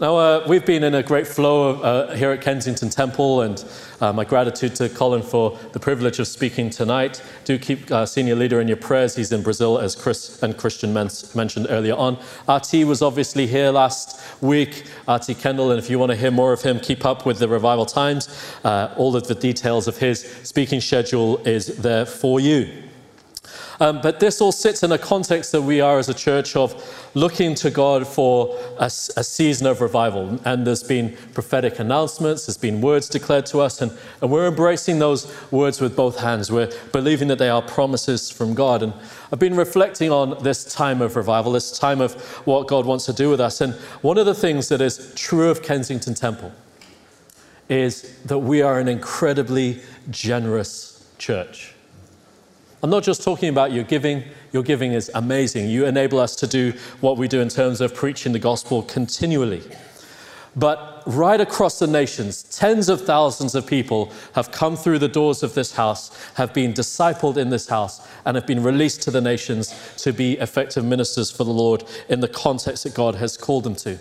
Now, uh, we've been in a great flow uh, here at Kensington Temple, and uh, my gratitude to Colin for the privilege of speaking tonight. Do keep uh, senior leader in your prayers. He's in Brazil, as Chris and Christian mentioned earlier on. RT was obviously here last week, RT Kendall, and if you want to hear more of him, keep up with the Revival Times. Uh, all of the details of his speaking schedule is there for you. Um, but this all sits in a context that we are as a church of looking to God for a, a, season of revival. And there's been prophetic announcements, there's been words declared to us, and, and we're embracing those words with both hands. We're believing that they are promises from God. And I've been reflecting on this time of revival, this time of what God wants to do with us. And one of the things that is true of Kensington Temple is that we are an incredibly generous church. I'm not just talking about your giving. Your giving is amazing. You enable us to do what we do in terms of preaching the gospel continually. But right across the nations, tens of thousands of people have come through the doors of this house, have been discipled in this house, and have been released to the nations to be effective ministers for the Lord in the context that God has called them to.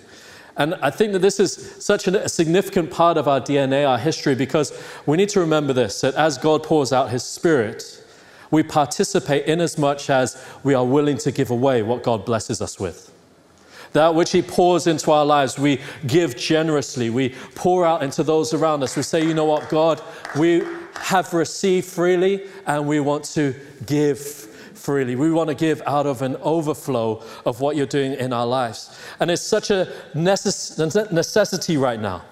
And I think that this is such a significant part of our DNA, our history, because we need to remember this that as God pours out his spirit, we participate in as much as we are willing to give away what God blesses us with. That which He pours into our lives, we give generously. We pour out into those around us. We say, you know what, God, we have received freely and we want to give freely. We want to give out of an overflow of what you're doing in our lives. And it's such a necess- necessity right now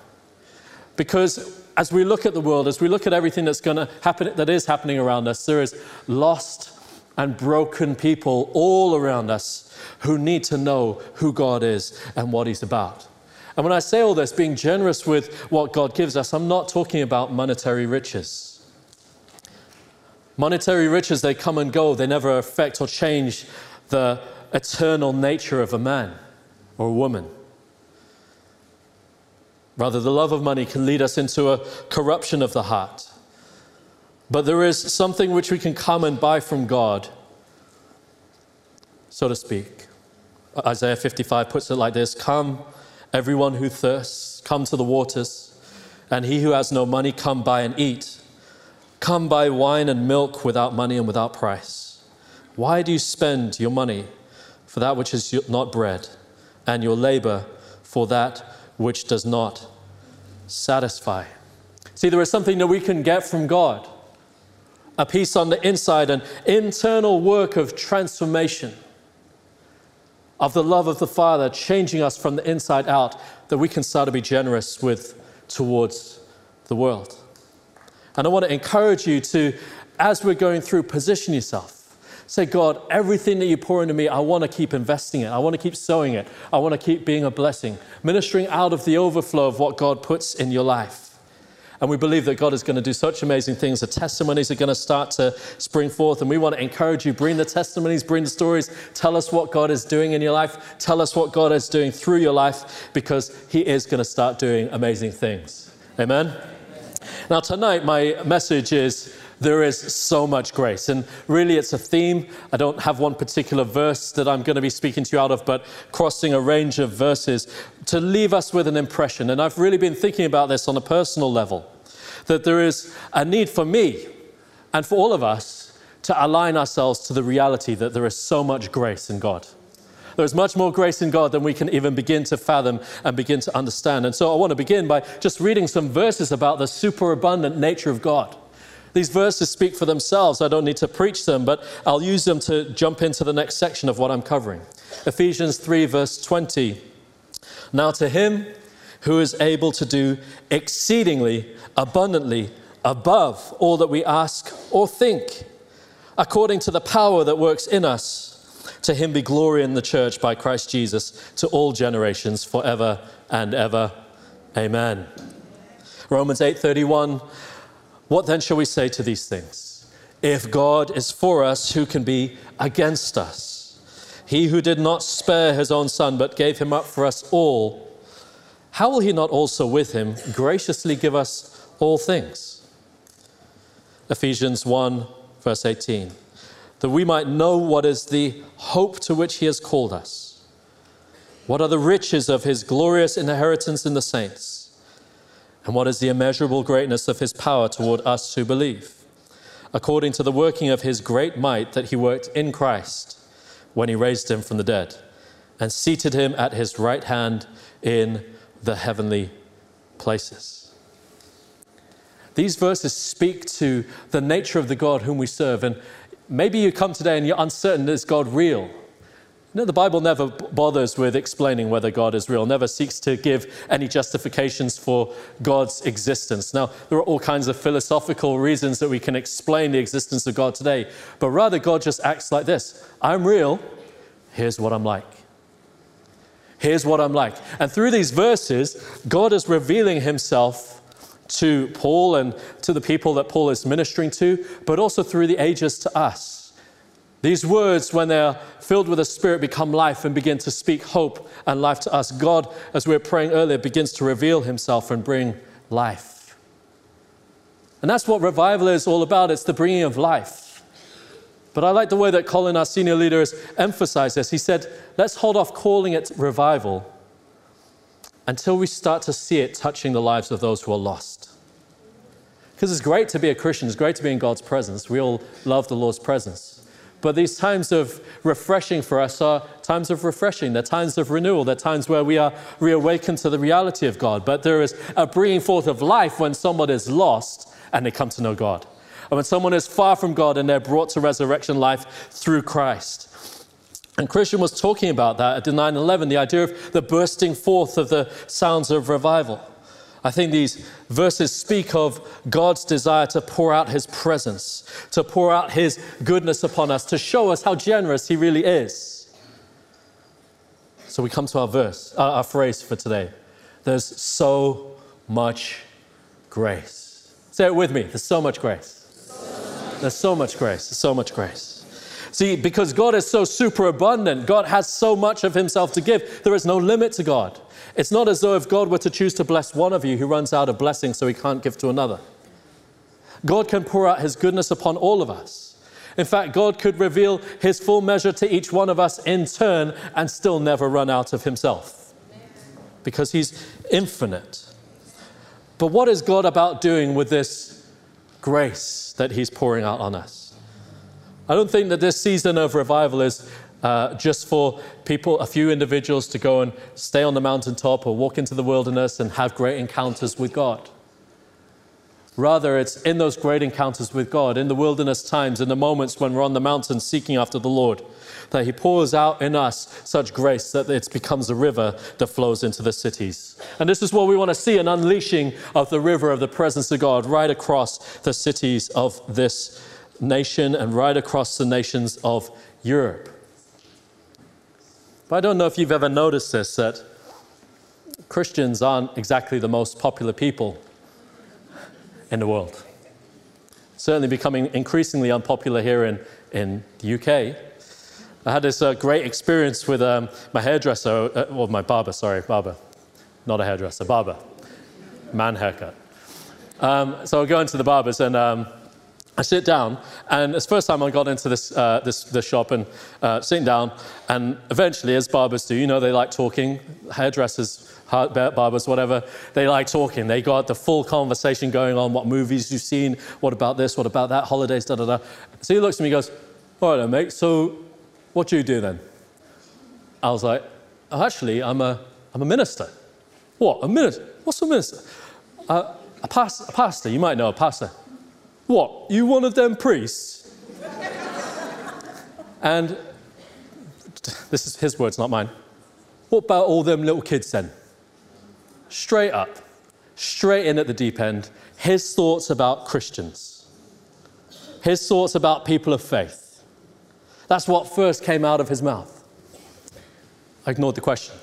because as we look at the world, as we look at everything that's going to happen, that is happening around us, there is lost and broken people all around us who need to know who God is and what He's about. And when I say all this, being generous with what God gives us, I'm not talking about monetary riches. Monetary riches, they come and go, they never affect or change the eternal nature of a man or a woman. Rather, the love of money can lead us into a corruption of the heart. But there is something which we can come and buy from God, so to speak. Isaiah 55 puts it like this Come, everyone who thirsts, come to the waters, and he who has no money, come buy and eat. Come buy wine and milk without money and without price. Why do you spend your money for that which is not bread, and your labor for that which does not satisfy. See, there is something that we can get from God a peace on the inside, an internal work of transformation of the love of the Father changing us from the inside out that we can start to be generous with towards the world. And I want to encourage you to, as we're going through, position yourself. Say, God, everything that you pour into me, I want to keep investing it. I want to keep sowing it. I want to keep being a blessing, ministering out of the overflow of what God puts in your life. And we believe that God is going to do such amazing things. The testimonies are going to start to spring forth. And we want to encourage you bring the testimonies, bring the stories. Tell us what God is doing in your life. Tell us what God is doing through your life because He is going to start doing amazing things. Amen? Now, tonight, my message is there is so much grace. And really, it's a theme. I don't have one particular verse that I'm going to be speaking to you out of, but crossing a range of verses to leave us with an impression. And I've really been thinking about this on a personal level that there is a need for me and for all of us to align ourselves to the reality that there is so much grace in God. There's much more grace in God than we can even begin to fathom and begin to understand. And so I want to begin by just reading some verses about the superabundant nature of God. These verses speak for themselves. I don't need to preach them, but I'll use them to jump into the next section of what I'm covering. Ephesians 3, verse 20. Now to him who is able to do exceedingly abundantly above all that we ask or think, according to the power that works in us, to him be glory in the church by Christ Jesus to all generations forever and ever. Amen. Romans 8:31 what then shall we say to these things? If God is for us, who can be against us? He who did not spare his own son, but gave him up for us all, how will he not also with him graciously give us all things? Ephesians 1, verse 18. That we might know what is the hope to which he has called us, What are the riches of his glorious inheritance in the saints? And what is the immeasurable greatness of his power toward us who believe? According to the working of his great might that he worked in Christ when he raised him from the dead and seated him at his right hand in the heavenly places. These verses speak to the nature of the God whom we serve. And maybe you come today and you're uncertain is God real? No, the Bible never bothers with explaining whether God is real, never seeks to give any justifications for God's existence. Now, there are all kinds of philosophical reasons that we can explain the existence of God today, but rather God just acts like this I'm real, here's what I'm like. Here's what I'm like. And through these verses, God is revealing himself to Paul and to the people that Paul is ministering to, but also through the ages to us. These words, when they're filled with the Spirit, become life and begin to speak hope and life to us. God, as we were praying earlier, begins to reveal himself and bring life. And that's what revival is all about it's the bringing of life. But I like the way that Colin, our senior leader, has emphasized this. He said, let's hold off calling it revival until we start to see it touching the lives of those who are lost. Because it's great to be a Christian, it's great to be in God's presence. We all love the Lord's presence. But these times of refreshing for us are times of refreshing. They're times of renewal. They're times where we are reawakened to the reality of God. But there is a bringing forth of life when someone is lost and they come to know God and when someone is far from God and they're brought to resurrection life through Christ. And Christian was talking about that at the 9 11, the idea of the bursting forth of the sounds of revival. I think these verses speak of God's desire to pour out his presence, to pour out his goodness upon us, to show us how generous he really is. So we come to our verse, uh, our phrase for today. There's so much grace. Say it with me. There's so much grace. There's so much grace, There's so much grace. See, because God is so super abundant, God has so much of Himself to give, there is no limit to God. It's not as though if God were to choose to bless one of you, He runs out of blessing so He can't give to another. God can pour out His goodness upon all of us. In fact, God could reveal His full measure to each one of us in turn and still never run out of Himself because He's infinite. But what is God about doing with this grace that He's pouring out on us. I don't think that this season of revival is uh, just for people, a few individuals to go and stay on the mountaintop or walk into the wilderness and have great encounters with God. Rather, it's in those great encounters with God, in the wilderness times, in the moments when we're on the mountain seeking after the Lord, that He pours out in us such grace that it becomes a river that flows into the cities. And this is what we want to see an unleashing of the river of the presence of God right across the cities of this nation and right across the nations of Europe. But I don't know if you've ever noticed this that Christians aren't exactly the most popular people in the world. Certainly becoming increasingly unpopular here in, in the UK. I had this uh, great experience with um, my hairdresser, uh, well, my barber, sorry, barber. Not a hairdresser, barber. Man haircut. Um, so I go into the barbers and um, I sit down, and it's the first time I got into this, uh, this, this, shop and uh, sitting down, and eventually, as barbers do, you know, they like talking. Hairdressers barbers, whatever, they like talking. They got the full conversation going on, what movies you've seen, what about this, what about that, holidays, da da da. So he looks at me and goes, All right, then, mate, so what do you do then? I was like, oh, Actually, I'm a, I'm a minister. What, a minister? What's a minister? Uh, a, pastor, a pastor, you might know a pastor. What, you one of them priests? and this is his words, not mine. What about all them little kids then? straight up, straight in at the deep end, his thoughts about Christians, his thoughts about people of faith. That's what first came out of his mouth. I ignored the question.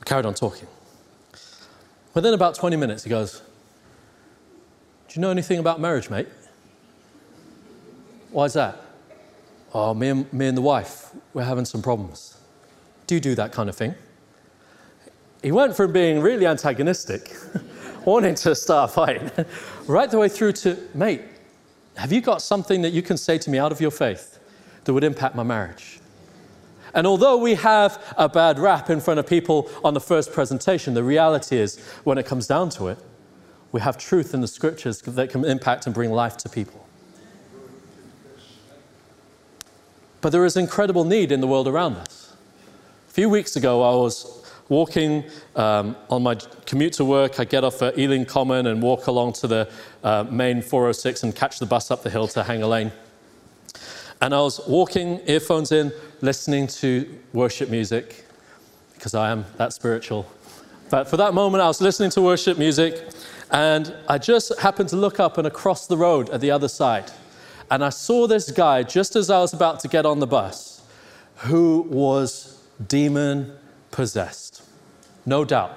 We carried on talking. Within about 20 minutes, he goes, Do you know anything about marriage, mate? Why is that? Oh, me and, me and the wife, we're having some problems. Do you do that kind of thing? he went from being really antagonistic, wanting to start a fight, right the way through to, mate, have you got something that you can say to me out of your faith that would impact my marriage? And although we have a bad rap in front of people on the first presentation, the reality is, when it comes down to it, we have truth in the scriptures that can impact and bring life to people. But there is incredible need in the world around us. A few weeks ago, I was walking um, on my commute to work. I get off at Ealing Common and walk along to the uh, main 406 and catch the bus up the hill to Hanger Lane. And I was walking, earphones in, listening to worship music because I am that spiritual. But for that moment, I was listening to worship music and I just happened to look up and across the road at the other side. And I saw this guy just as I was about to get on the bus who was demon possessed. No doubt.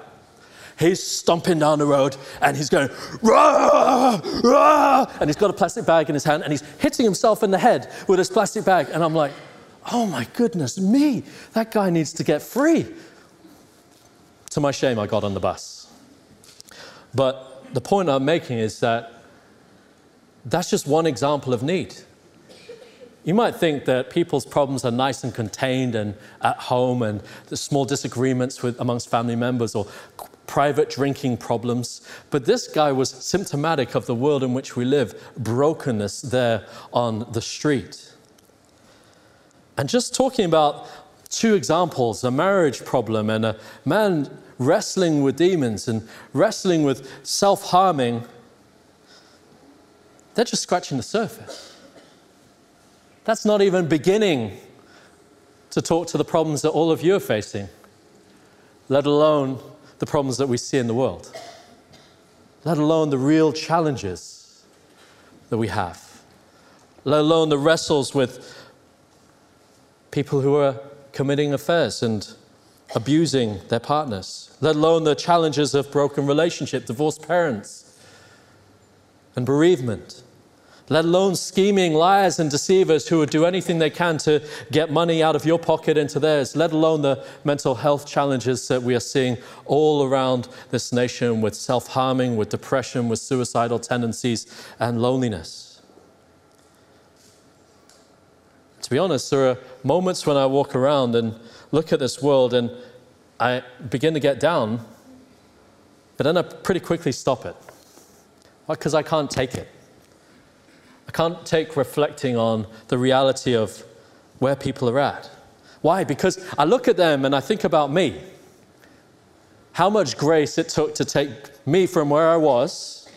He's stomping down the road and he's going, rah, rah, and he's got a plastic bag in his hand and he's hitting himself in the head with his plastic bag. And I'm like, oh my goodness me, that guy needs to get free. To my shame, I got on the bus. But the point I'm making is that that's just one example of need. You might think that people's problems are nice and contained and at home, and the small disagreements with, amongst family members or private drinking problems. But this guy was symptomatic of the world in which we live brokenness there on the street. And just talking about two examples a marriage problem and a man wrestling with demons and wrestling with self harming they're just scratching the surface. That's not even beginning to talk to the problems that all of you are facing, let alone the problems that we see in the world, let alone the real challenges that we have, let alone the wrestles with people who are committing affairs and abusing their partners, let alone the challenges of broken relationship, divorced parents, and bereavement, let alone scheming liars and deceivers who would do anything they can to get money out of your pocket into theirs, let alone the mental health challenges that we are seeing all around this nation with self harming, with depression, with suicidal tendencies, and loneliness. To be honest, there are moments when I walk around and look at this world and I begin to get down, but then I pretty quickly stop it because I can't take it. I can't take reflecting on the reality of where people are at. Why? Because I look at them and I think about me. How much grace it took to take me from where I was,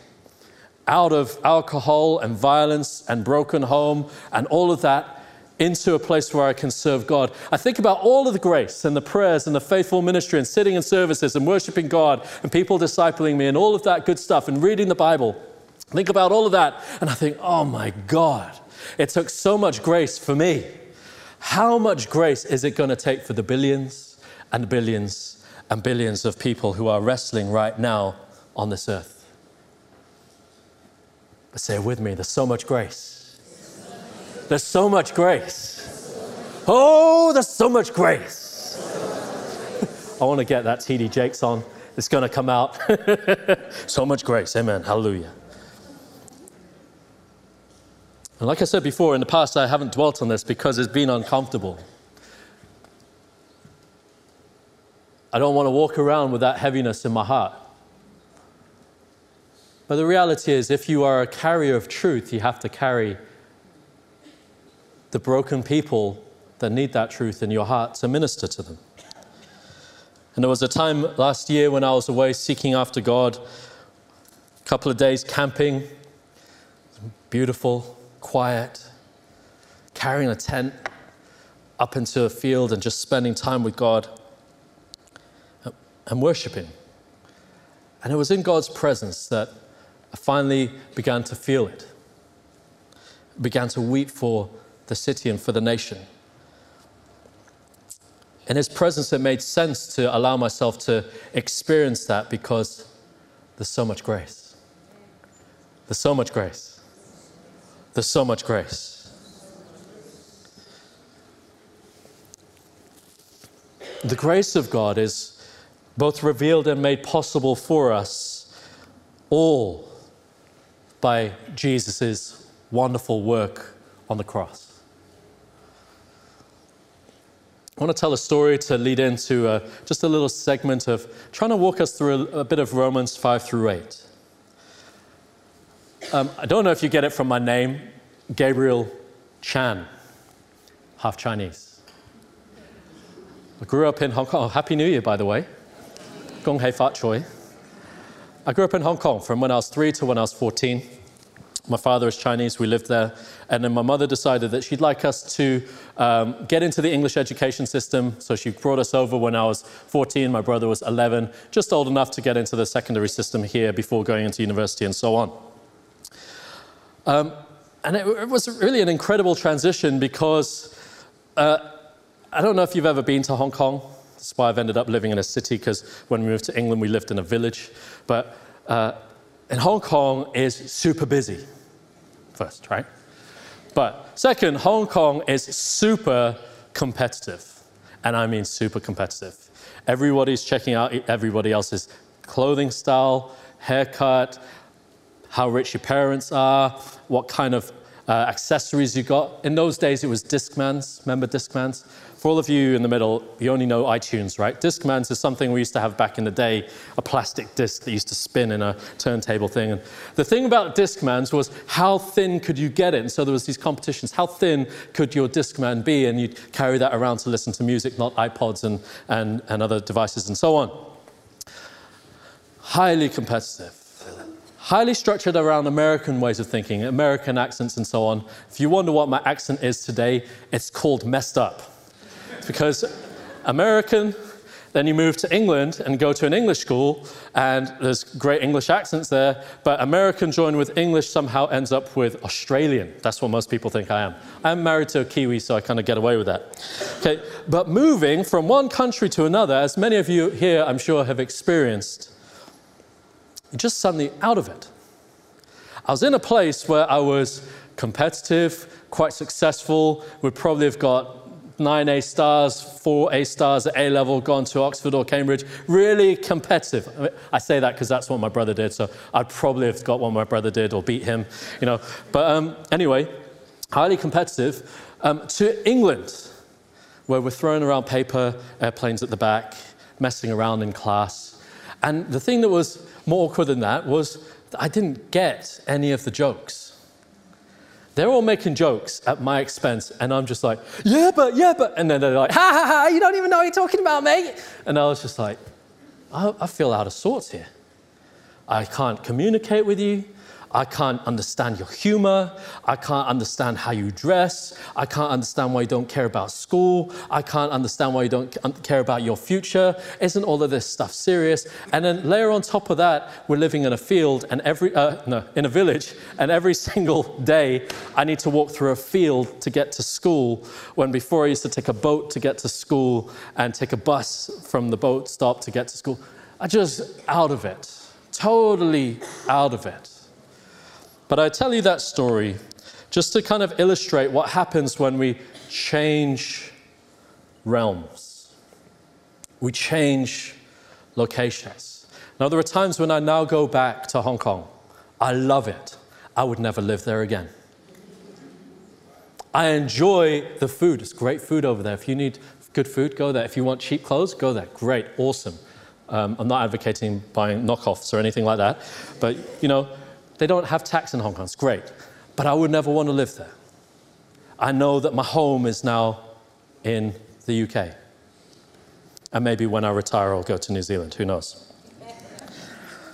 out of alcohol and violence and broken home and all of that, into a place where I can serve God. I think about all of the grace and the prayers and the faithful ministry and sitting in services and worshiping God and people discipling me and all of that good stuff and reading the Bible. Think about all of that and I think, oh my God, it took so much grace for me. How much grace is it going to take for the billions and billions and billions of people who are wrestling right now on this earth? But say with me, there's so much grace. There's so much grace. Oh, there's so much grace. I want to get that TD Jakes on. It's going to come out. so much grace. Amen. Hallelujah. And like I said before, in the past, I haven't dwelt on this because it's been uncomfortable. I don't want to walk around with that heaviness in my heart. But the reality is, if you are a carrier of truth, you have to carry the broken people that need that truth in your heart to minister to them. And there was a time last year when I was away seeking after God, a couple of days camping, beautiful, quiet, carrying a tent up into a field and just spending time with God and worshiping. And it was in God's presence that I finally began to feel it. I began to weep for the city and for the nation. In his presence, it made sense to allow myself to experience that because there's so much grace. There's so much grace. There's so much grace. The grace of God is both revealed and made possible for us all by Jesus' wonderful work on the cross. I want to tell a story to lead into uh, just a little segment of trying to walk us through a, a bit of Romans 5 through 8. Um, I don't know if you get it from my name, Gabriel Chan, half Chinese. I grew up in Hong Kong. Oh, Happy New Year, by the way. Gong Hei Fat Choi. I grew up in Hong Kong from when I was three to when I was 14. My father is Chinese, we lived there. And then my mother decided that she'd like us to um, get into the English education system. So she brought us over when I was 14, my brother was 11, just old enough to get into the secondary system here before going into university and so on. Um, and it, it, was really an incredible transition because uh, I don't know if you've ever been to Hong Kong. That's why I've ended up living in a city because when we moved to England, we lived in a village. But uh, in Hong Kong is super busy, first, right? But second, Hong Kong is super competitive. And I mean super competitive. Everybody's checking out everybody else's clothing style, haircut, how rich your parents are, what kind of uh, accessories you got. In those days, it was Discmans. Remember Discmans? For all of you in the middle, you only know iTunes, right? Discmans is something we used to have back in the day, a plastic disc that used to spin in a turntable thing. And the thing about Discmans was how thin could you get it? And so there was these competitions. How thin could your Discman be? And you'd carry that around to listen to music, not iPods and, and, and other devices and so on. Highly competitive highly structured around American ways of thinking, American accents and so on. If you wonder what my accent is today, it's called messed up. Because American, then you move to England and go to an English school, and there's great English accents there, but American joined with English somehow ends up with Australian. That's what most people think I am. I'm married to a Kiwi, so I kind of get away with that. Okay, but moving from one country to another, as many of you here I'm sure have experienced, you're just suddenly out of it. I was in a place where I was competitive, quite successful, would probably have got nine A stars, four A stars at A level, gone to Oxford or Cambridge, really competitive. I, mean, I say that because that's what my brother did, so I'd probably have got what my brother did or beat him, you know. But um, anyway, highly competitive, um, to England, where we're throwing around paper airplanes at the back, messing around in class. And the thing that was more awkward than that was that I didn't get any of the jokes. They're all making jokes at my expense, and I'm just like, yeah, but, yeah, but. And then they're like, ha ha ha, you don't even know what you're talking about, mate. And I was just like, I, I feel out of sorts here. I can't communicate with you. I can't understand your humor. I can't understand how you dress. I can't understand why you don't care about school. I can't understand why you don't care about your future. Isn't all of this stuff serious? And then layer on top of that, we're living in a field and every, uh, no, in a village, and every single day I need to walk through a field to get to school. When before I used to take a boat to get to school and take a bus from the boat stop to get to school. I just out of it, totally out of it. But I tell you that story just to kind of illustrate what happens when we change realms. We change locations. Now, there are times when I now go back to Hong Kong. I love it. I would never live there again. I enjoy the food. It's great food over there. If you need good food, go there. If you want cheap clothes, go there. Great, awesome. Um, I'm not advocating buying knockoffs or anything like that, but you know, they don't have tax in Hong Kong. It's great. But I would never want to live there. I know that my home is now in the UK. And maybe when I retire, I'll go to New Zealand. Who knows?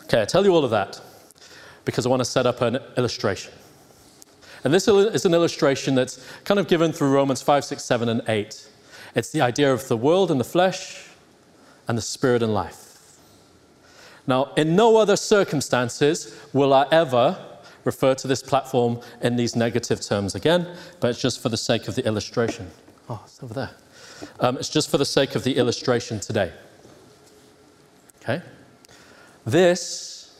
Okay, I tell you all of that because I want to set up an illustration. And this is an illustration that's kind of given through Romans 5, 6, 7, and 8. It's the idea of the world and the flesh and the spirit and life. Now, in no other circumstances will I ever refer to this platform in these negative terms again, but it's just for the sake of the illustration. Oh, it's over there. Um, it's just for the sake of the illustration today. Okay? This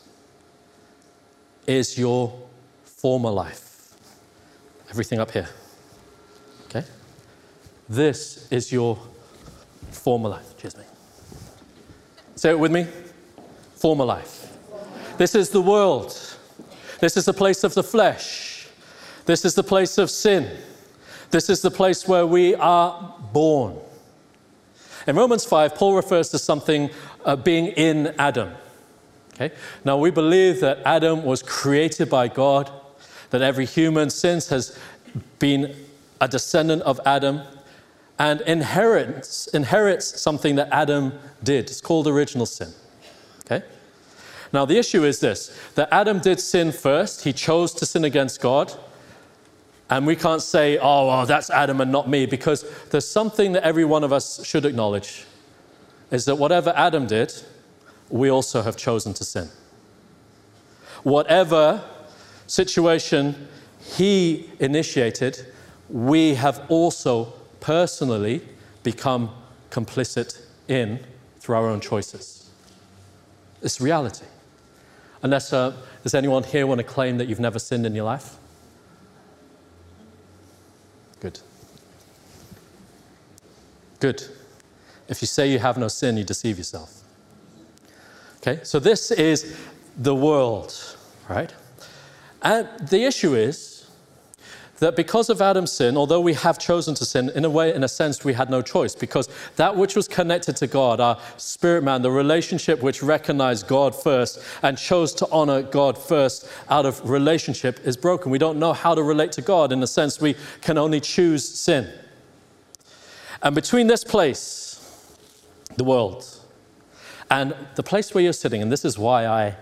is your former life. Everything up here. Okay? This is your former life. Cheers, me. Say it with me former life. This is the world. This is the place of the flesh. This is the place of sin. This is the place where we are born. In Romans 5, Paul refers to something uh, being in Adam. Okay? Now, we believe that Adam was created by God, that every human since has been a descendant of Adam and inherits, inherits something that Adam did. It's called original sin. Okay? Now, the issue is this that Adam did sin first, he chose to sin against God. And we can't say, oh, well, that's Adam and not me, because there's something that every one of us should acknowledge is that whatever Adam did, we also have chosen to sin. Whatever situation he initiated, we have also personally become complicit in through our own choices. It's reality. Unless, uh, does anyone here want to claim that you've never sinned in your life? Good. Good. If you say you have no sin, you deceive yourself. Okay, so this is the world, right? And the issue is that because of Adam's sin, although we have chosen to sin, in a way, in a sense, we had no choice because that which was connected to God, our spirit man, the relationship which recognized God first and chose to honor God first out of relationship is broken. We don't know how to relate to God. In a sense, we can only choose sin. And between this place, the world, and the place where you're sitting, and this is why I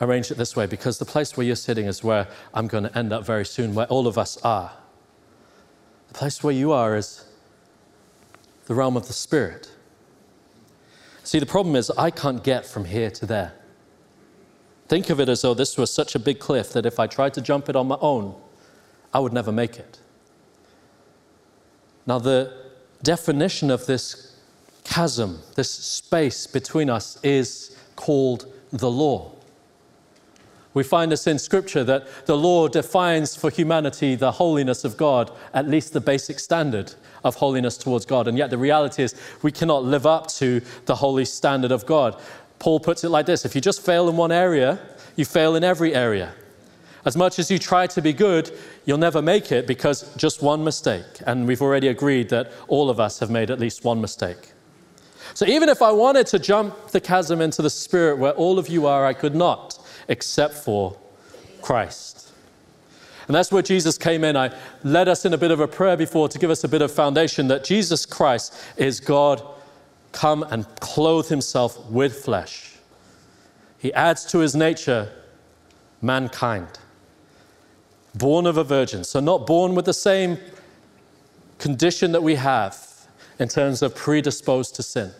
arranged it this way because the place where you're sitting is where I'm going to end up very soon, where all of us are. The place where you are is the realm of the Spirit. See, the problem is I can't get from here to there. Think of it as though this was such a big cliff that if I tried to jump it on my own, I would never make it. Now, the definition of this chasm, this space between us, is called the law. We find this in Scripture that the law defines for humanity the holiness of God, at least the basic standard of holiness towards God. And yet the reality is we cannot live up to the holy standard of God. Paul puts it like this if you just fail in one area, you fail in every area. As much as you try to be good, you'll never make it because just one mistake. And we've already agreed that all of us have made at least one mistake. So even if I wanted to jump the chasm into the spirit where all of you are, I could not except for Christ. And that's where Jesus came in. I led us in a bit of a prayer before to give us a bit of foundation that Jesus Christ is God come and clothe himself with flesh. He adds to his nature mankind, born of a virgin. So, not born with the same condition that we have in terms of predisposed to sin.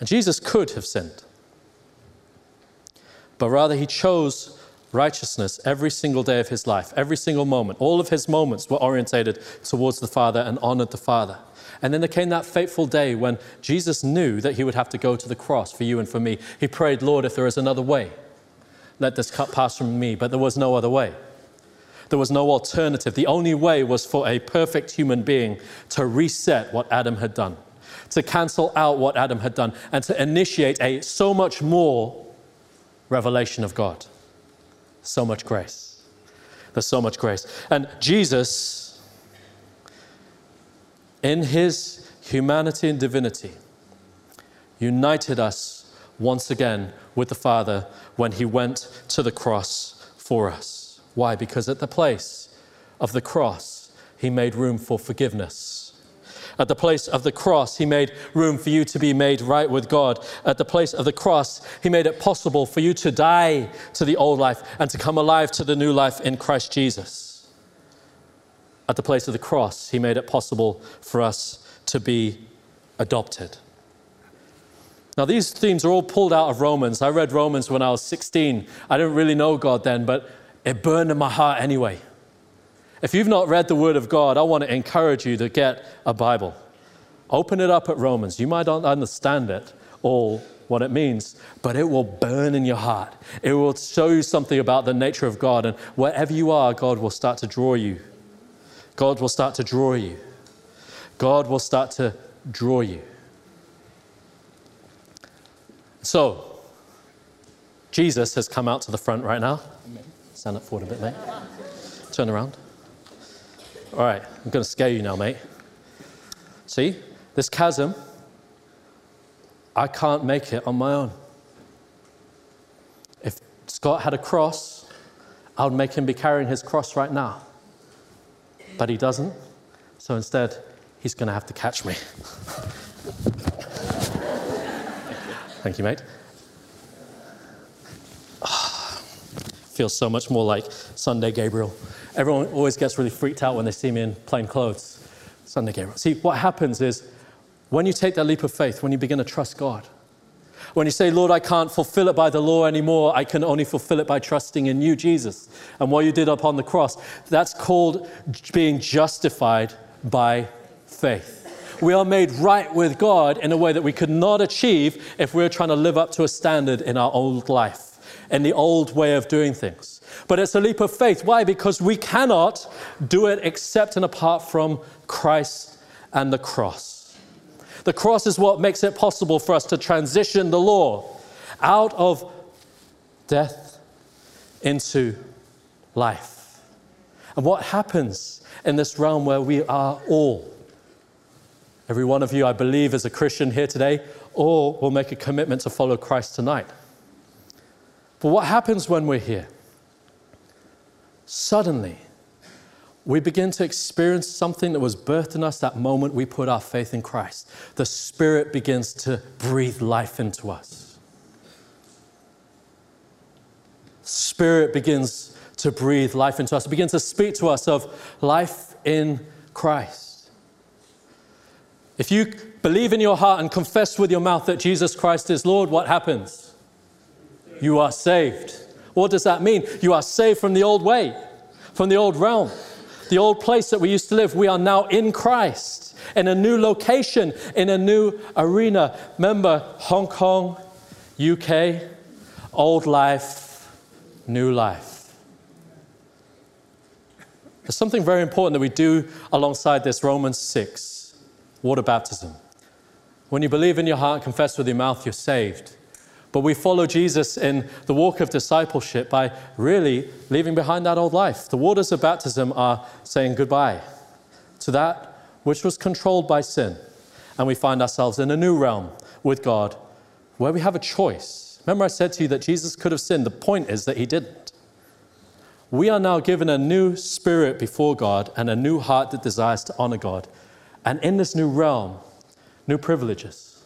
And Jesus could have sinned but rather he chose righteousness every single day of his life, every single moment. All of his moments were orientated towards the Father and honored the Father. And then there came that fateful day when Jesus knew that he would have to go to the cross for you and for me. He prayed, Lord, if there is another way, let this cup pass from me. But there was no other way. There was no alternative. The only way was for a perfect human being to reset what Adam had done, to cancel out what Adam had done, and to initiate a so much more revelation of God. So much grace. There's so much grace. And Jesus, in his humanity and divinity, united us once again with the Father when he went to the cross for us. Why? Because at the place of the cross, he made room for forgiveness at the place of the cross, He made room for you to be made right with God. At the place of the cross, He made it possible for you to die to the old life and to come alive to the new life in Christ Jesus. At the place of the cross, He made it possible for us to be adopted. Now, these themes are all pulled out of Romans. I read Romans when I was 16. I didn't really know God then, but it burned in my heart anyway. If you've not read the Word of God, I want to encourage you to get a Bible. Open it up at Romans. You might not understand it all, what it means, but it will burn in your heart. It will show you something about the nature of God. And wherever you are, God will start to draw you. God will start to draw you. God will start to draw you. So, Jesus has come out to the front right now. Stand up forward a bit, mate. Turn around. All right, I'm going to scare you now, mate. See? this chasm, I can't make it on my own. If Scott had a cross, I would make him be carrying his cross right now. But he doesn't, so instead, he's going to have to catch me. Thank you, mate. feels so much more like Sunday Gabriel. Everyone always gets really freaked out when they see me in plain clothes. Sunday Gabriel. See, what happens is when you take that leap of faith, when you begin to trust God, when you say, Lord, I can't fulfill it by the law anymore, I can only fulfill it by trusting in you, Jesus, and what you did upon the cross, that's called being justified by faith. We are made right with God in a way that we could not achieve if we were trying to live up to a standard in our old life and the old way of doing things. But it's a leap of faith. Why? Because we cannot do it except and apart from Christ and the cross. The cross is what makes it possible for us to transition the law out of death into life. And what happens in this realm where we are all, every one of you, I believe, is a Christian here today, all will make a commitment to follow Christ tonight. But what happens when we're here? Suddenly, we begin to experience something that was birthed in us that moment we put our faith in Christ. The Spirit begins to breathe life into us. Spirit begins to breathe life into us, it begins to speak to us of life in Christ. If you believe in your heart and confess with your mouth that Jesus Christ is Lord, what happens? You are saved. What does that mean? You are saved from the old way, from the old realm, the old place that we used to live. We are now in Christ, in a new location, in a new arena. Remember, Hong Kong, UK, old life, new life. There's something very important that we do alongside this Romans 6 water baptism. When you believe in your heart confess with your mouth, you're saved. But we follow Jesus in the walk of discipleship by really leaving behind that old life. The waters of baptism are saying goodbye to that which was controlled by sin. And we find ourselves in a new realm with God where we have a choice. Remember, I said to you that Jesus could have sinned. The point is that he didn't. We are now given a new spirit before God and a new heart that desires to honor God. And in this new realm, new privileges.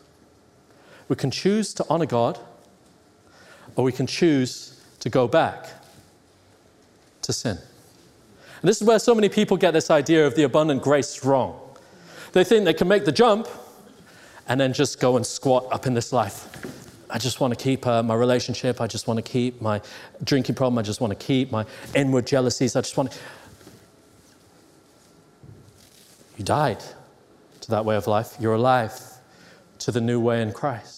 We can choose to honor God or we can choose to go back to sin. And this is where so many people get this idea of the abundant grace wrong. They think they can make the jump and then just go and squat up in this life. I just want to keep uh, my relationship. I just want to keep my drinking problem. I just want to keep my inward jealousies. I just want to. You died to that way of life. You're alive to the new way in Christ.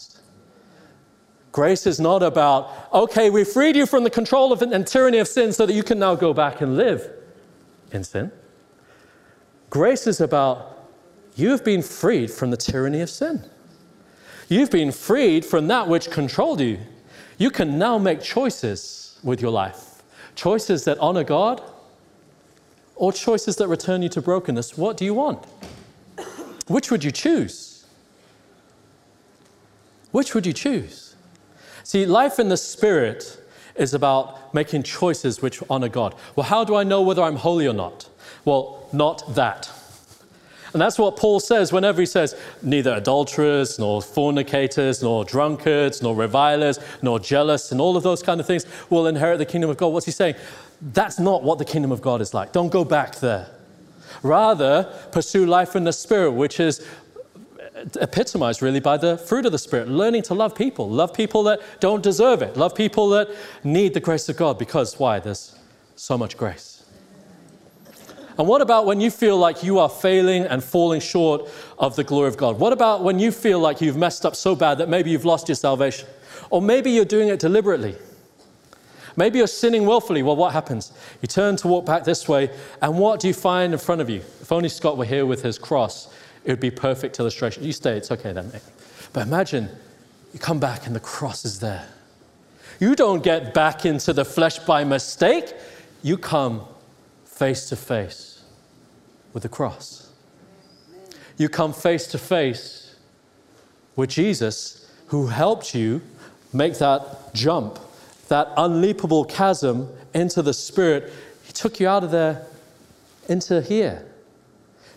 Grace is not about, okay, we freed you from the control of and tyranny of sin so that you can now go back and live in sin. Grace is about, you have been freed from the tyranny of sin. You've been freed from that which controlled you. You can now make choices with your life choices that honor God or choices that return you to brokenness. What do you want? Which would you choose? Which would you choose? See, life in the Spirit is about making choices which honor God. Well, how do I know whether I'm holy or not? Well, not that. And that's what Paul says whenever he says, neither adulterers, nor fornicators, nor drunkards, nor revilers, nor jealous, and all of those kind of things will inherit the kingdom of God. What's he saying? That's not what the kingdom of God is like. Don't go back there. Rather, pursue life in the Spirit, which is epitomized really by the fruit of the Spirit learning to love people, love people that don't deserve it, love people that need the grace of God because why? There's so much grace. And what about when you feel like you are failing and falling short of the glory of God? What about when you feel like you've messed up so bad that maybe you've lost your salvation? Or maybe you're doing it deliberately. Maybe you're sinning willfully. Well, what happens? You turn to walk back this way, and what do you find in front of you? If only Scott were here with his cross, it would be perfect illustration. You stay, it's okay then. But imagine you come back and the cross is there. You don't get back into the flesh by mistake. You come face to face with the cross. you come face to face with Jesus, who helped you make that jump, that unleapable chasm into the Spirit. He took you out of there into here.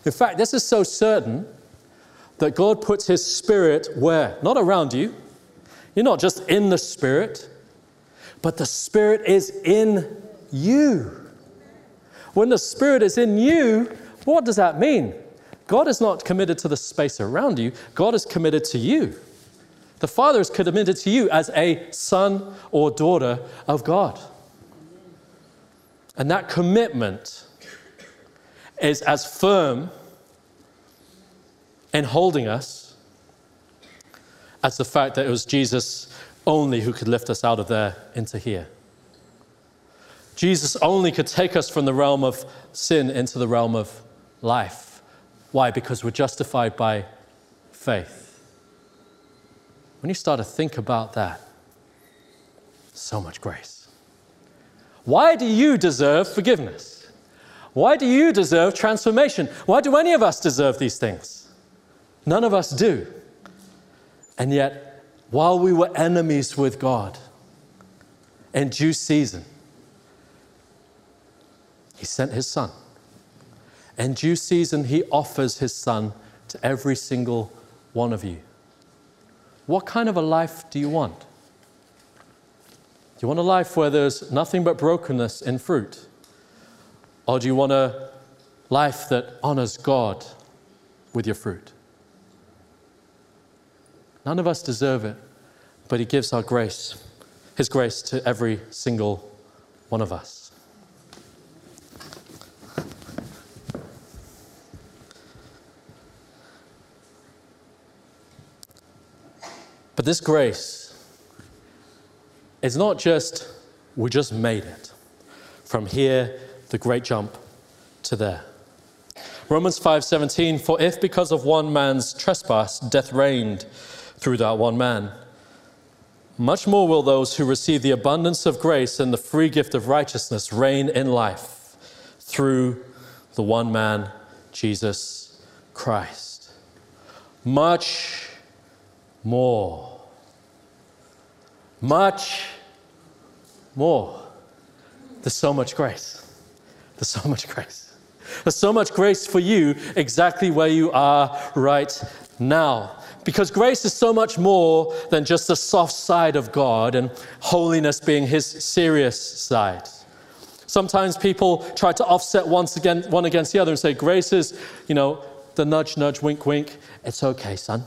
In fact, this is so certain that God puts His Spirit where? Not around you. You're not just in the Spirit, but the Spirit is in you. When the Spirit is in you, what does that mean? God is not committed to the space around you, God is committed to you. The Father is committed to you as a son or daughter of God. And that commitment is as firm in holding us as the fact that it was Jesus only who could lift us out of there into here. Jesus only could take us from the realm of sin into the realm of life. Why? Because we're justified by faith. When you start to think about that, so much grace. Why do you deserve forgiveness? Why do you deserve transformation? Why do any of us deserve these things? None of us do. And yet, while we were enemies with God, in due season, He sent His Son. In due season, He offers His Son to every single one of you. What kind of a life do you want? Do you want a life where there's nothing but brokenness in fruit? Or do you want a life that honors God with your fruit? None of us deserve it, but He gives our grace, His grace to every single one of us. But this grace is not just, we just made it. From here, the great jump to there. Romans 5:17 For if because of one man's trespass death reigned through that one man much more will those who receive the abundance of grace and the free gift of righteousness reign in life through the one man Jesus Christ. Much more. Much more. There's so much grace. There's so much grace. There's so much grace for you exactly where you are right now. Because grace is so much more than just the soft side of God and holiness being his serious side. Sometimes people try to offset once again, one against the other and say, Grace is, you know, the nudge, nudge, wink, wink. It's okay, son.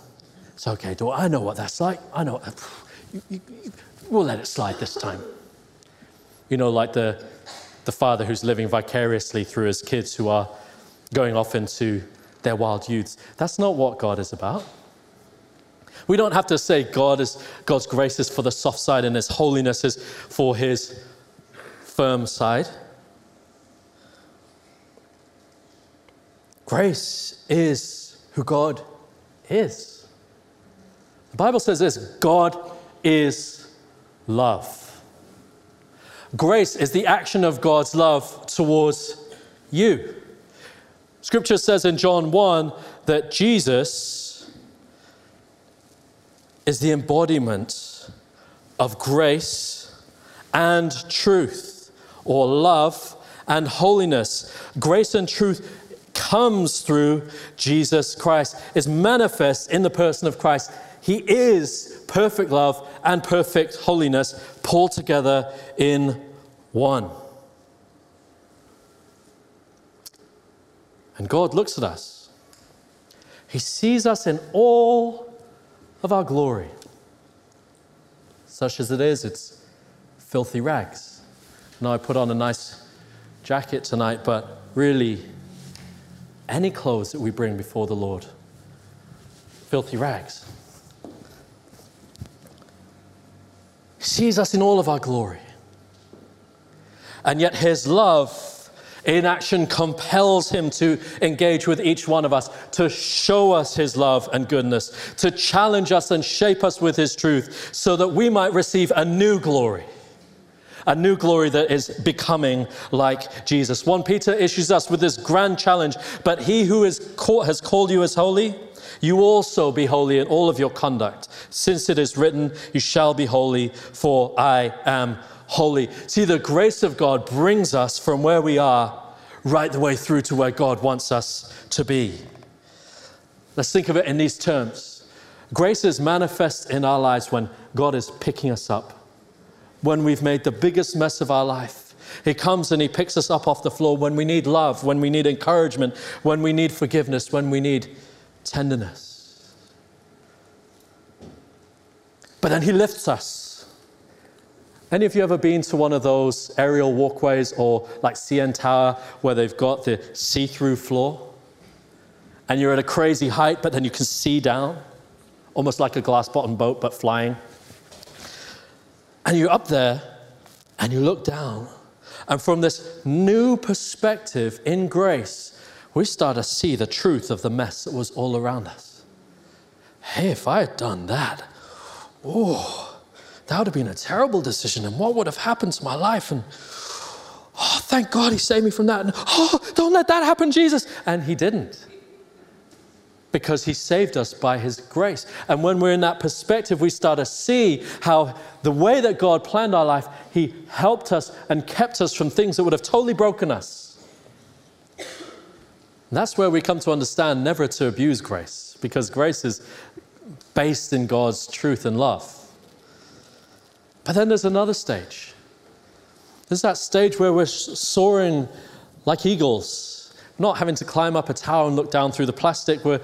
It's okay, daughter. I know what that's like. I know. Uh, you, you, you, we'll let it slide this time. You know, like the, the father who's living vicariously through his kids who are going off into their wild youths. That's not what God is about. We don't have to say God is, God's grace is for the soft side and His holiness is for His firm side. Grace is who God is. The Bible says this God is love. Grace is the action of God's love towards you. Scripture says in John 1 that Jesus is the embodiment of grace and truth, or love and holiness. Grace and truth comes through Jesus Christ, is manifest in the person of Christ he is perfect love and perfect holiness pulled together in one. And God looks at us. He sees us in all of our glory. Such as it is, it's filthy rags. Now, I put on a nice jacket tonight, but really, any clothes that we bring before the Lord, filthy rags. Sees us in all of our glory. And yet his love in action compels him to engage with each one of us, to show us his love and goodness, to challenge us and shape us with his truth, so that we might receive a new glory, a new glory that is becoming like Jesus. 1 Peter issues us with this grand challenge, but he who is call, has called you as holy, you also be holy in all of your conduct, since it is written, You shall be holy, for I am holy. See, the grace of God brings us from where we are right the way through to where God wants us to be. Let's think of it in these terms. Grace is manifest in our lives when God is picking us up, when we've made the biggest mess of our life. He comes and He picks us up off the floor when we need love, when we need encouragement, when we need forgiveness, when we need tenderness. But then He lifts us. Any of you ever been to one of those aerial walkways or like CN Tower where they've got the see through floor? And you're at a crazy height, but then you can see down, almost like a glass bottom boat, but flying. And you're up there and you look down, and from this new perspective in grace, we start to see the truth of the mess that was all around us. Hey, if I had done that, oh, that would have been a terrible decision. And what would have happened to my life? And oh, thank God he saved me from that. And oh, don't let that happen, Jesus. And he didn't. Because he saved us by his grace. And when we're in that perspective, we start to see how the way that God planned our life, he helped us and kept us from things that would have totally broken us. That's where we come to understand never to abuse grace, because grace is based in God's truth and love. But then there's another stage. There's that stage where we're soaring like eagles, not having to climb up a tower and look down through the plastic. We're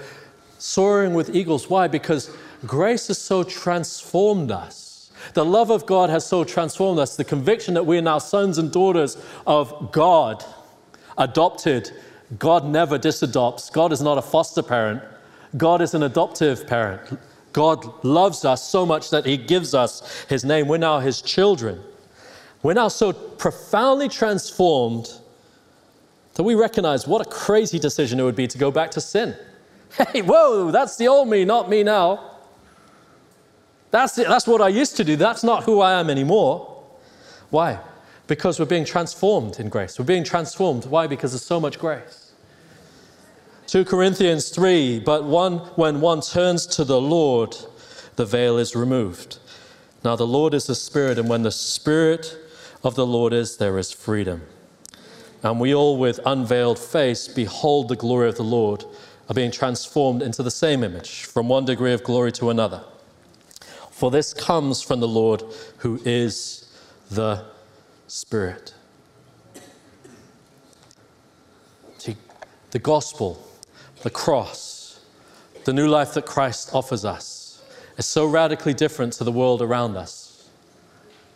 soaring with eagles. Why? Because grace has so transformed us. The love of God has so transformed us. The conviction that we are now sons and daughters of God, adopted. God never disadopts. God is not a foster parent. God is an adoptive parent. God loves us so much that He gives us His name. We're now His children. We're now so profoundly transformed that we recognize what a crazy decision it would be to go back to sin. Hey, whoa, that's the old me, not me now. That's, it, that's what I used to do. That's not who I am anymore. Why? Because we're being transformed in grace. We're being transformed. Why? Because there's so much grace. 2 Corinthians 3 But one, when one turns to the Lord, the veil is removed. Now, the Lord is the Spirit, and when the Spirit of the Lord is, there is freedom. And we all, with unveiled face, behold the glory of the Lord, are being transformed into the same image, from one degree of glory to another. For this comes from the Lord, who is the Spirit. The gospel the cross, the new life that Christ offers us, is so radically different to the world around us.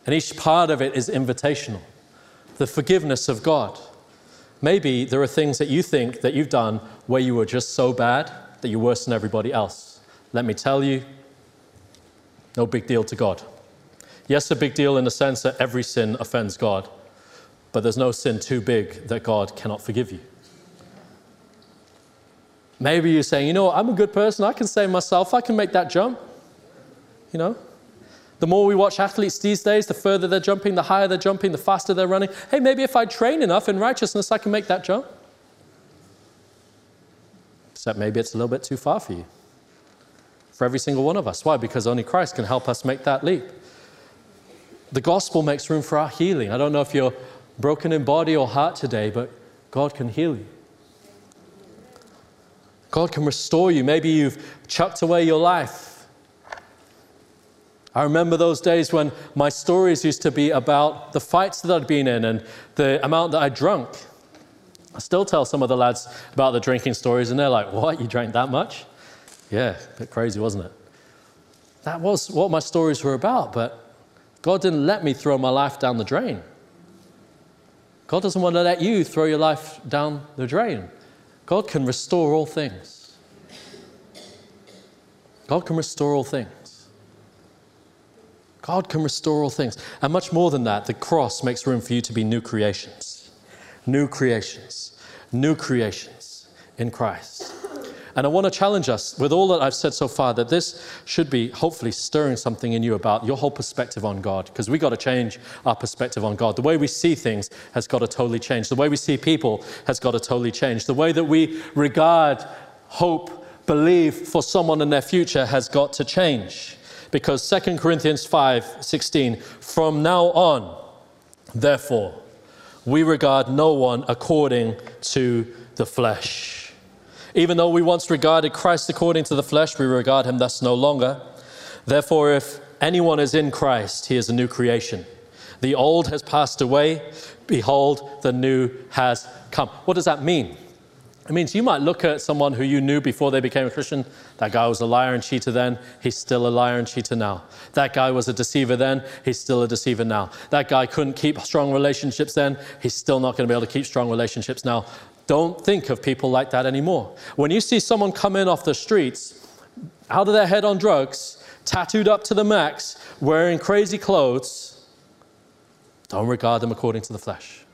And each part of it is invitational. The forgiveness of God. Maybe there are things that you think that you've done where you were just so bad that you're worse than everybody else. Let me tell you, no big deal to God. Yes, a big deal in the sense that every sin offends God, but there's no sin too big that God cannot forgive you. Maybe you're saying, you know I'm a good person, I can save myself, I can make that jump. You know? The more we watch athletes these days, the further they're jumping, the higher they're jumping, the faster they're running. Hey, maybe if I train enough in righteousness, I can make that jump. Except maybe it's a little bit too far for you. For every single one of us. Why? Because only Christ can help us make that leap. The gospel makes room for our healing. I don't know if you're broken in body or heart today, but God can heal you. God can restore you. Maybe you've chucked away your life. I remember those days when my stories used to be about the fights that I'd been in and the amount that I drunk. I still tell some of the lads about the drinking stories, and they're like, What? You drank that much? Yeah, a bit crazy, wasn't it? That was what my stories were about, but God didn't let me throw my life down the drain. God doesn't want to let you throw your life down the drain. God can restore all things. God can restore all things. God can restore all things. And much more than that, the cross makes room for you to be new creations. New creations. New creations in Christ. And I want to challenge us with all that I've said so far that this should be hopefully stirring something in you about your whole perspective on God, because we've got to change our perspective on God. The way we see things has got to totally change. The way we see people has got to totally change. The way that we regard, hope, believe for someone in their future has got to change. Because 2 Corinthians 5 16, from now on, therefore, we regard no one according to the flesh. Even though we once regarded Christ according to the flesh, we regard him thus no longer. Therefore, if anyone is in Christ, he is a new creation. The old has passed away. Behold, the new has come. What does that mean? It means you might look at someone who you knew before they became a Christian. That guy was a liar and cheater then, he's still a liar and cheater now. That guy was a deceiver then, he's still a deceiver now. That guy couldn't keep strong relationships then, he's still not going to be able to keep strong relationships now. Don't think of people like that anymore. When you see someone come in off the streets, out of their head on drugs, tattooed up to the max, wearing crazy clothes, don't regard them according to the flesh.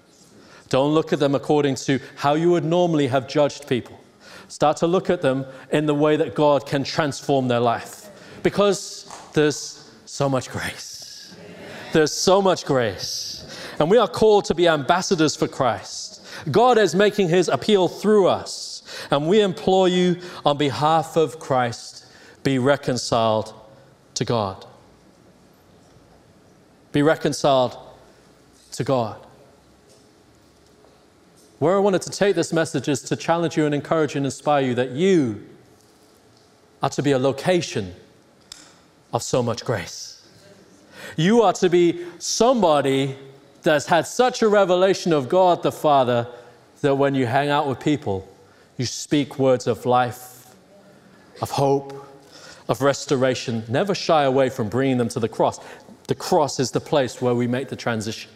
Don't look at them according to how you would normally have judged people. Start to look at them in the way that God can transform their life. Because there's so much grace. There's so much grace. And we are called to be ambassadors for Christ. God is making his appeal through us. And we implore you on behalf of Christ, be reconciled to God. Be reconciled to God. Where I wanted to take this message is to challenge you and encourage and inspire you that you are to be a location of so much grace. You are to be somebody that's had such a revelation of God the Father that when you hang out with people, you speak words of life, of hope, of restoration. Never shy away from bringing them to the cross. The cross is the place where we make the transition.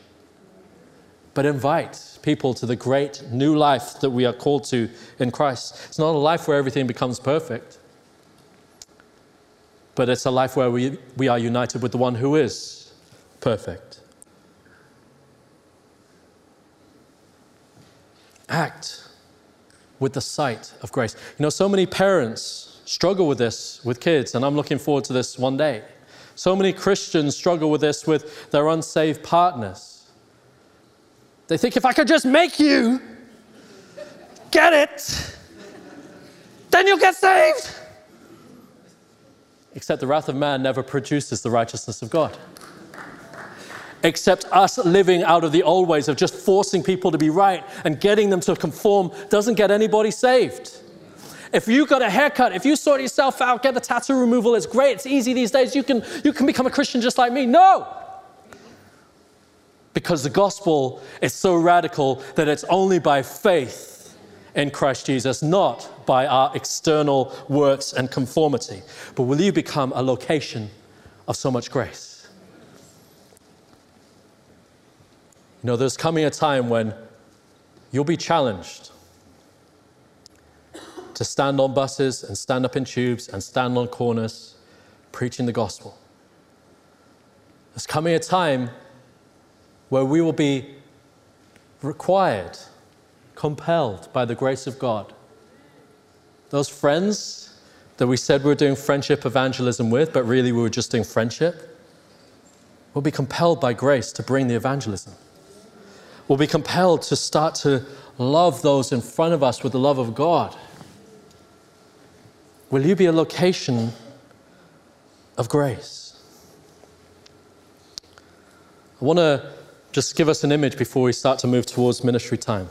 But invite people to the great new life that we are called to in Christ. It's not a life where everything becomes perfect, but it's a life where we, we are united with the one who is perfect. Act with the sight of grace. You know, so many parents struggle with this with kids, and I'm looking forward to this one day. So many Christians struggle with this with their unsaved partners. They think if I could just make you get it, then you'll get saved. Except the wrath of man never produces the righteousness of God except us living out of the old ways of just forcing people to be right and getting them to conform doesn't get anybody saved. If you got a haircut, if you sort yourself out, get the tattoo removal, it's great, it's easy these days, you can, you can become a Christian just like me. No! Because the gospel is so radical that it's only by faith in Christ Jesus, not by our external works and conformity. But will you become a location of so much grace? You know, there's coming a time when you'll be challenged to stand on buses and stand up in tubes and stand on corners preaching the gospel. There's coming a time where we will be required, compelled by the grace of God. Those friends that we said we were doing friendship evangelism with, but really we were just doing friendship, will be compelled by grace to bring the evangelism will be compelled to start to love those in front of us with the love of God? Will you be a location of grace? I want to just give us an image before we start to move towards ministry time.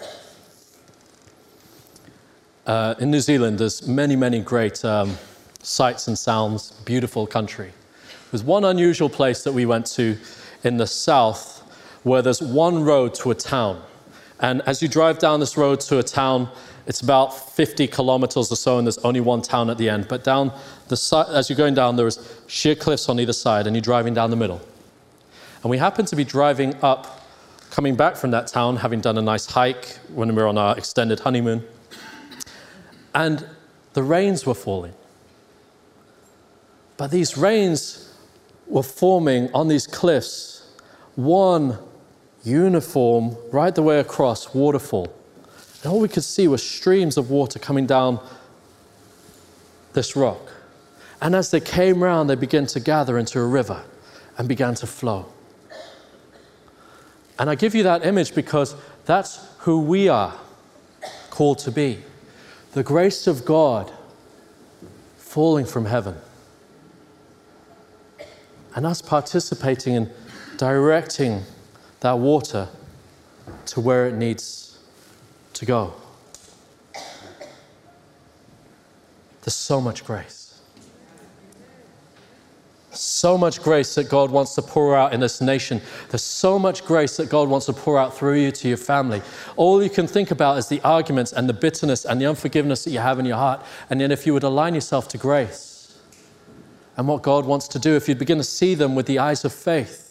Uh, in New Zealand, there's many, many great um, sights and sounds, beautiful country. There's one unusual place that we went to in the south where there's one road to a town. And as you drive down this road to a town, it's about 50 kilometers or so, and there's only one town at the end. But down the side, as you're going down, there's sheer cliffs on either side, and you're driving down the middle. And we happened to be driving up, coming back from that town, having done a nice hike when we were on our extended honeymoon. And the rains were falling. But these rains were forming on these cliffs one uniform, right the way across, waterfall. And all we could see was streams of water coming down this rock. And as they came round, they began to gather into a river and began to flow. And I give you that image because that's who we are called to be. The grace of God falling from heaven. And us participating in directing that water to where it needs to go. There's so much grace. So much grace that God wants to pour out in this nation. There's so much grace that God wants to pour out through you to your family. All you can think about is the arguments and the bitterness and the unforgiveness that you have in your heart. And then, if you would align yourself to grace and what God wants to do, if you begin to see them with the eyes of faith,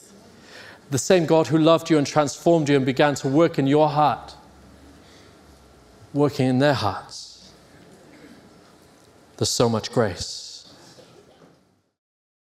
the same God who loved you and transformed you and began to work in your heart, working in their hearts, there's so much grace.